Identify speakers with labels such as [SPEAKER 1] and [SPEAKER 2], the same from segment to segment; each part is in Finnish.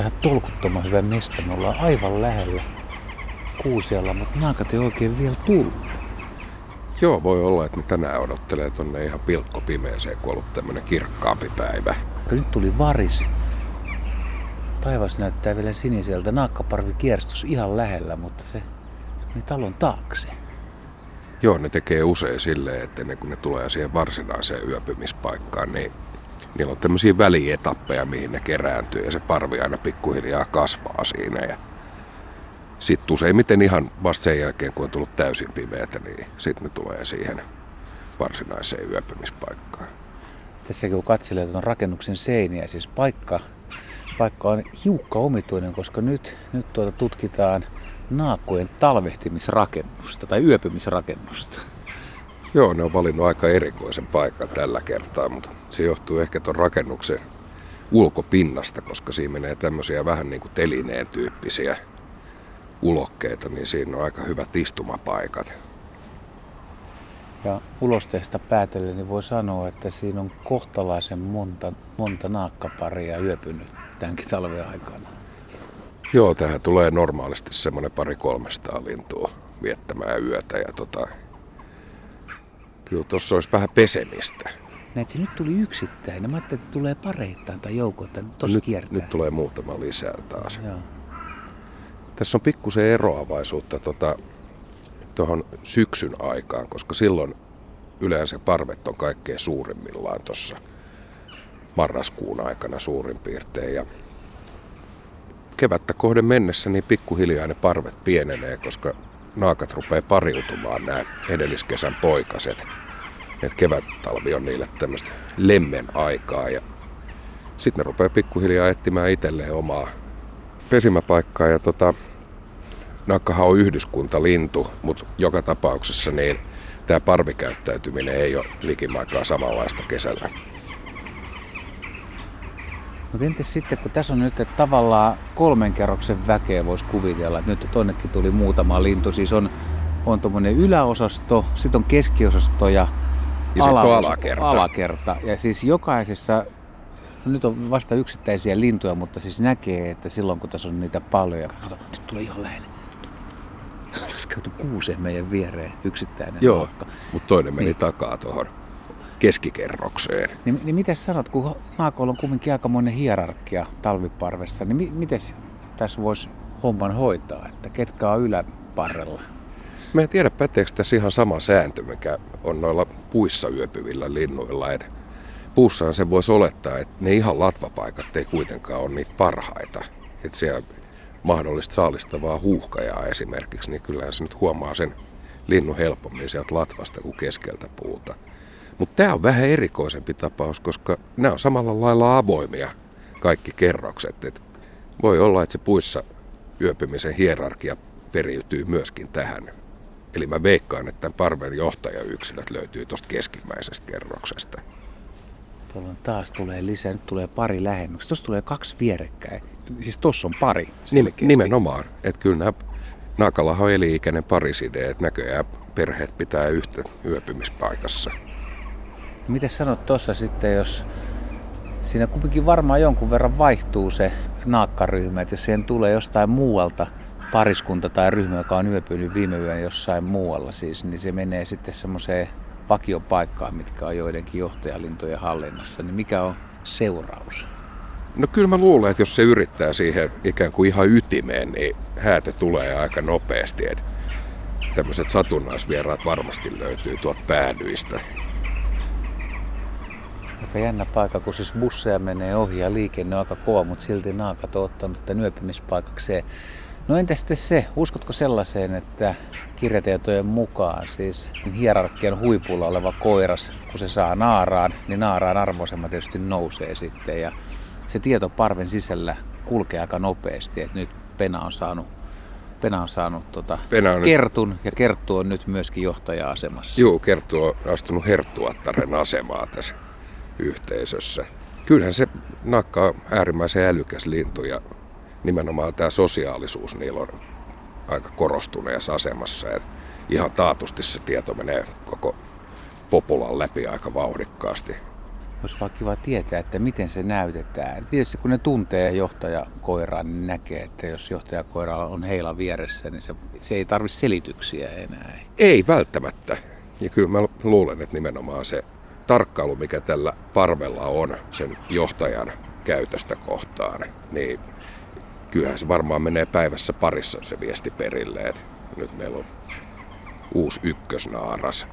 [SPEAKER 1] Tähän tolkuttoman hyvä mesta. Me ollaan aivan lähellä Kuusialla, mutta naakat ei oikein vielä tullut.
[SPEAKER 2] Joo, voi olla, että ne tänään odottelee tonne ihan pilkko pimeeseen, kun on ollut tämmönen kirkkaampi päivä.
[SPEAKER 1] Nyt tuli varis. Taivas näyttää vielä siniseltä. Naakkaparvi kierstus ihan lähellä, mutta se, se meni talon taakse.
[SPEAKER 2] Joo, ne tekee usein silleen, että ennen kuin ne tulee siihen varsinaiseen yöpymispaikkaan, niin niillä on tämmöisiä välietappeja, mihin ne kerääntyy ja se parvi aina pikkuhiljaa kasvaa siinä. Ja sitten useimmiten ihan vasta sen jälkeen, kun on tullut täysin pimeätä, niin sitten ne tulee siihen varsinaiseen yöpymispaikkaan.
[SPEAKER 1] Tässä kun katselee tuon rakennuksen seiniä, siis paikka, paikka on hiukka omituinen, koska nyt, nyt tuota tutkitaan naakkojen talvehtimisrakennusta tai yöpymisrakennusta.
[SPEAKER 2] Joo, ne on valinnut aika erikoisen paikan tällä kertaa, mutta se johtuu ehkä tuon rakennuksen ulkopinnasta, koska siinä menee tämmöisiä vähän niin kuin telineen tyyppisiä ulokkeita, niin siinä on aika hyvät istumapaikat.
[SPEAKER 1] Ja ulosteesta päätellen niin voi sanoa, että siinä on kohtalaisen monta, monta naakkaparia yöpynyt tämänkin talven aikana.
[SPEAKER 2] Joo, tähän tulee normaalisti semmoinen pari kolmesta lintua viettämään yötä. Ja tota, kyllä tuossa olisi vähän pesemistä.
[SPEAKER 1] Näet, nyt tuli yksittäin. Mä ajattelin, että tulee pareittain tai joukottain. Tuossa
[SPEAKER 2] nyt,
[SPEAKER 1] kiertää.
[SPEAKER 2] nyt tulee muutama lisää taas.
[SPEAKER 1] Joo.
[SPEAKER 2] Tässä on pikkusen eroavaisuutta tuohon tota, syksyn aikaan, koska silloin yleensä parvet on kaikkein suurimmillaan tuossa marraskuun aikana suurin piirtein. Ja kevättä kohden mennessä niin pikkuhiljaa ne parvet pienenee, koska naakat rupeaa pariutumaan nämä edelliskesän poikaset. Et kevät-talvi on niille tämmöistä lemmen aikaa ja sitten ne rupeaa pikkuhiljaa etsimään itselleen omaa pesimäpaikkaa ja tota, naakkahan on yhdyskuntalintu, mutta joka tapauksessa niin tämä parvikäyttäytyminen ei ole likimaikaa samanlaista kesällä.
[SPEAKER 1] Mutta entäs sitten, kun tässä on nyt että tavallaan kolmen kerroksen väkeä voisi kuvitella, että nyt tonnekin tuli muutama lintu, siis on, on tuommoinen yläosasto, sitten on keskiosasto ja,
[SPEAKER 2] ja ala, alakerta.
[SPEAKER 1] alakerta. Ja siis jokaisessa, no nyt on vasta yksittäisiä lintuja, mutta siis näkee, että silloin kun tässä on niitä paljon, kato, nyt tulee ihan lähelle. Kato kuuseen meidän viereen yksittäinen
[SPEAKER 2] Joo, mutta toinen meni niin. takaa tuohon keskikerrokseen.
[SPEAKER 1] Niin, niin miten sanot, kun naakoilla on kumminkin aikamoinen hierarkia talviparvessa, niin mi- miten tässä voisi homman hoitaa, että ketkä on yläparrella?
[SPEAKER 2] Mä en tiedä, päteekö tässä ihan sama sääntö, mikä on noilla puissa yöpyvillä linnuilla. Et puussahan se voisi olettaa, että ne ihan latvapaikat ei kuitenkaan ole niitä parhaita. Että siellä mahdollista saalistavaa huuhkajaa esimerkiksi, niin kyllähän se nyt huomaa sen linnun helpommin sieltä latvasta kuin keskeltä puuta. Mutta tämä on vähän erikoisempi tapaus, koska nämä on samalla lailla avoimia kaikki kerrokset. Et voi olla, että se puissa yöpymisen hierarkia periytyy myöskin tähän. Eli mä veikkaan, että tämän parven johtajayksilöt löytyy tuosta keskimmäisestä kerroksesta.
[SPEAKER 1] Tuolla taas tulee lisää, nyt tulee pari lähemmäksi. Tuossa tulee kaksi vierekkäin. Siis tuossa on pari.
[SPEAKER 2] Selkeästi. Nimenomaan. Että kyllä nämä Naakallahan on eli-ikäinen pariside, että näköjään perheet pitää yhtä yöpymispaikassa.
[SPEAKER 1] Miten sanot tuossa sitten, jos siinä kuitenkin varmaan jonkun verran vaihtuu se naakkaryhmä, että jos siihen tulee jostain muualta pariskunta tai ryhmä, joka on yöpynyt viime yön jossain muualla siis, niin se menee sitten semmoiseen vakiopaikkaan, mitkä on joidenkin johtajalintojen hallinnassa, niin mikä on seuraus?
[SPEAKER 2] No kyllä mä luulen, että jos se yrittää siihen ikään kuin ihan ytimeen, niin häätö tulee aika nopeasti. Että tämmöiset satunnaisvieraat varmasti löytyy tuolta päädyistä.
[SPEAKER 1] Aika jännä paikka, kun siis busseja menee ohi ja liikenne on aika kova, mutta silti naakat on ottanut tämän yöpymispaikakseen. No entä sitten se, uskotko sellaiseen, että kirjatietojen mukaan siis hierarkian huipulla oleva koiras, kun se saa naaraan, niin naaraan arvoisema tietysti nousee sitten ja se tieto parven sisällä kulkee aika nopeasti, että nyt Pena on saanut Pena on saanut tota Pena on Kertun nyt... ja Kerttu on nyt myöskin johtaja-asemassa.
[SPEAKER 2] Joo, Kerttu on astunut Herttuattaren asemaa tässä yhteisössä. Kyllähän se nakka on äärimmäisen älykäs lintu ja nimenomaan tämä sosiaalisuus niillä on aika korostuneessa asemassa. Et ihan taatusti se tieto menee koko populan läpi aika vauhdikkaasti.
[SPEAKER 1] olisi vaan kiva tietää, että miten se näytetään. Tietysti kun ne tuntee johtajakoiraa, niin näkee, että jos johtajakoira on heila vieressä, niin se, se ei tarvitse selityksiä enää.
[SPEAKER 2] Ei välttämättä. Ja kyllä mä luulen, että nimenomaan se tarkkailu, mikä tällä parvella on sen johtajan käytöstä kohtaan, niin kyllähän se varmaan menee päivässä parissa se viesti perille, että nyt meillä on uusi ykkösnaaras.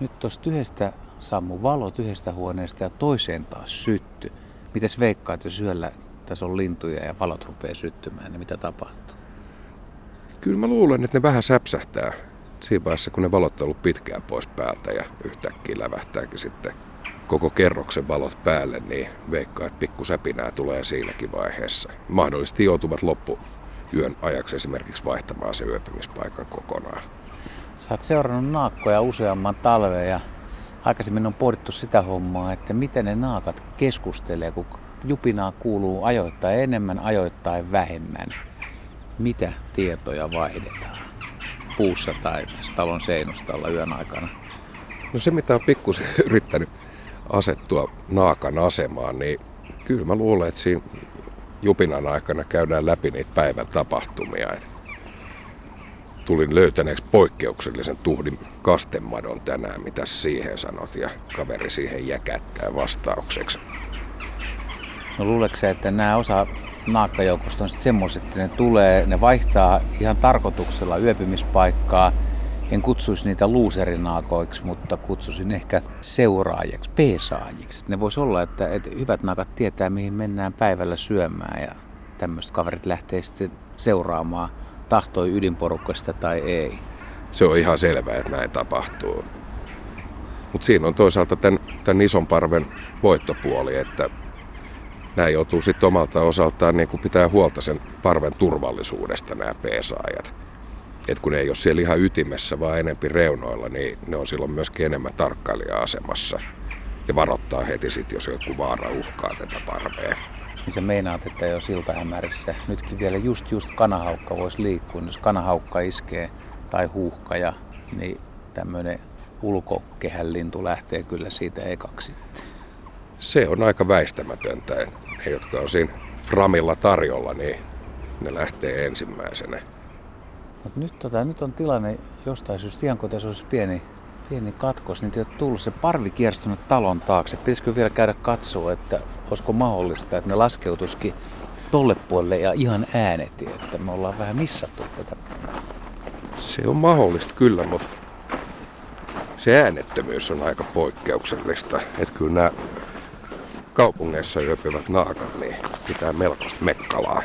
[SPEAKER 1] Nyt tuosta yhdestä sammu valot yhdestä huoneesta ja toiseen taas sytty. Mites veikkaat, jos yöllä tässä on lintuja ja valot rupeaa syttymään, niin mitä tapahtuu?
[SPEAKER 2] Kyllä mä luulen, että ne vähän säpsähtää siinä vaiheessa, kun ne valot on ollut pitkään pois päältä ja yhtäkkiä lävähtääkin sitten koko kerroksen valot päälle, niin veikkaa, että pikku säpinää tulee siinäkin vaiheessa. Mahdollisesti joutuvat loppu yön ajaksi esimerkiksi vaihtamaan se yöpymispaikan kokonaan.
[SPEAKER 1] Sä oot seurannut naakkoja useamman talven ja aikaisemmin on pohdittu sitä hommaa, että miten ne naakat keskustelee, kun jupinaa kuuluu ajoittain enemmän, ajoittain vähemmän. Mitä tietoja vaihdetaan puussa tai tässä talon seinustalla yön aikana?
[SPEAKER 2] No se, mitä on pikkusen yrittänyt asettua naakan asemaan, niin kyllä mä luulen, että siinä jupinan aikana käydään läpi niitä päivän tapahtumia. Et tulin löytäneeksi poikkeuksellisen tuhdin kastemadon tänään, mitä siihen sanot, ja kaveri siihen jäkättää vastaukseksi.
[SPEAKER 1] No luuleeko että nämä osa naakkajoukosta on sitten semmoiset, että ne tulee, ne vaihtaa ihan tarkoituksella yöpymispaikkaa, en kutsuisi niitä luuserinaakoiksi, mutta kutsuisin ehkä seuraajiksi, peesaajiksi. Ne voisi olla, että, että hyvät naakat tietää, mihin mennään päivällä syömään ja tämmöiset kaverit lähtee sitten seuraamaan, tahtoi ydinporukasta tai ei.
[SPEAKER 2] Se on ihan selvää, että näin tapahtuu. Mutta siinä on toisaalta tämän, tämän ison parven voittopuoli, että nämä joutuu sitten omalta osaltaan niin pitää huolta sen parven turvallisuudesta nämä peesaajat että kun ne ei ole siellä ihan ytimessä, vaan enempi reunoilla, niin ne on silloin myöskin enemmän tarkkailija-asemassa. Ja varoittaa heti sitten, jos joku vaara uhkaa tätä parvea.
[SPEAKER 1] Niin sä meinaat, että jos iltahämärissä nytkin vielä just just kanahaukka voisi liikkua, jos kanahaukka iskee tai huuhkaja, niin tämmöinen ulkokehän lintu lähtee kyllä siitä ekaksi.
[SPEAKER 2] Se on aika väistämätöntä. Ne, jotka on siinä framilla tarjolla, niin ne lähtee ensimmäisenä.
[SPEAKER 1] Mutta nyt, tota, nyt on tilanne jostain syystä, ihan kun tässä olisi pieni, pieni katkos, niin ei ole tullut se parvi kierstunut talon taakse. Pitäisikö vielä käydä katsoa, että olisiko mahdollista, että ne laskeutuisikin tolle puolelle ja ihan ääneti, että me ollaan vähän missattu tätä.
[SPEAKER 2] Se on mahdollista kyllä, mutta se äänettömyys on aika poikkeuksellista. Että kyllä nämä kaupungeissa yöpyvät naakat, niin pitää melkoista mekkalaa.